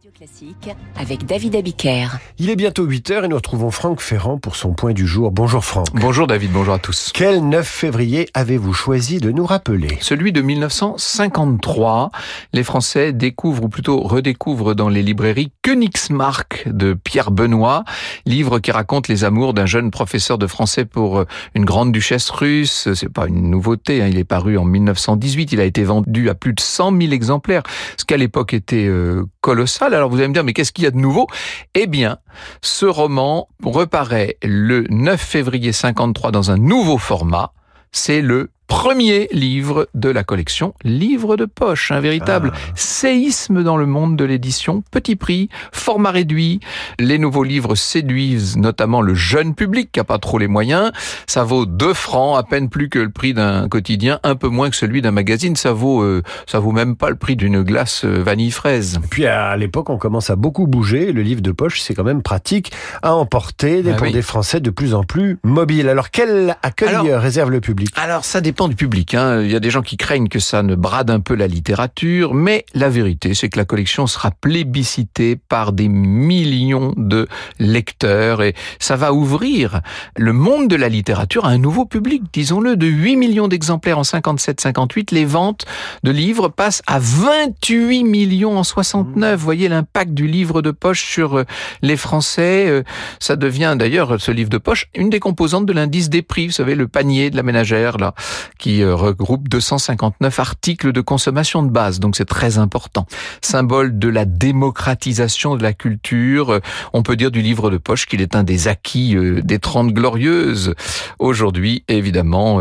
Radio Classique avec David Abiker. Il est bientôt 8h et nous retrouvons Franck Ferrand pour son point du jour. Bonjour Franck. Bonjour David, bonjour à tous. Quel 9 février avez-vous choisi de nous rappeler? Celui de 1953. Les Français découvrent, ou plutôt redécouvrent dans les librairies Königsmark de Pierre Benoît, livre qui raconte les amours d'un jeune professeur de français pour une grande duchesse russe. C'est pas une nouveauté, hein. il est paru en 1918, il a été vendu à plus de 100 000 exemplaires, ce qu'à l'époque était euh, colossal. Alors vous allez me dire, mais qu'est-ce qu'il y a de nouveau? Eh bien, ce roman reparaît le 9 février 53 dans un nouveau format. C'est le premier livre de la collection Livre de poche, un véritable Ah. séisme dans le monde de l'édition, petit prix, format réduit. Les nouveaux livres séduisent notamment le jeune public qui a pas trop les moyens. Ça vaut 2 francs, à peine plus que le prix d'un quotidien, un peu moins que celui d'un magazine. Ça vaut, euh, ça vaut même pas le prix d'une glace euh, vanille fraise. Puis à l'époque, on commence à beaucoup bouger. Le livre de poche, c'est quand même pratique à emporter Ah pour oui. des Français de plus en plus mobiles. Alors quel accueil Alors- réserve le public? Alors ça dépend du public. Hein. Il y a des gens qui craignent que ça ne brade un peu la littérature, mais la vérité, c'est que la collection sera plébiscitée par des millions de lecteurs et ça va ouvrir le monde de la littérature à un nouveau public, disons-le, de 8 millions d'exemplaires en 57-58. Les ventes de livres passent à 28 millions en 69. Vous voyez l'impact du livre de poche sur euh, les Français. Euh, Ça devient d'ailleurs, ce livre de poche, une des composantes de l'indice des prix. Vous savez, le panier de la ménagère, là, qui euh, regroupe 259 articles de consommation de base. Donc c'est très important. Symbole de la démocratisation de la culture. Euh, On peut dire du livre de poche qu'il est un des acquis euh, des Trente Glorieuses. Aujourd'hui, évidemment,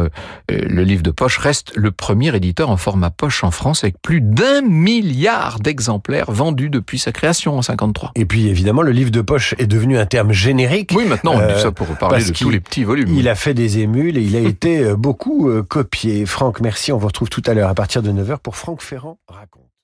le livre de poche reste le premier éditeur en format poche en France avec plus d'un milliard d'exemplaires vendus depuis sa création en 53. Et puis évidemment, le livre de poche est devenu un terme générique. Oui, maintenant on Euh, dit ça pour parler de tous les petits volumes. Il a fait des émules et il a été beaucoup euh, copié. Franck, merci. On vous retrouve tout à l'heure à partir de 9h pour Franck Ferrand raconte.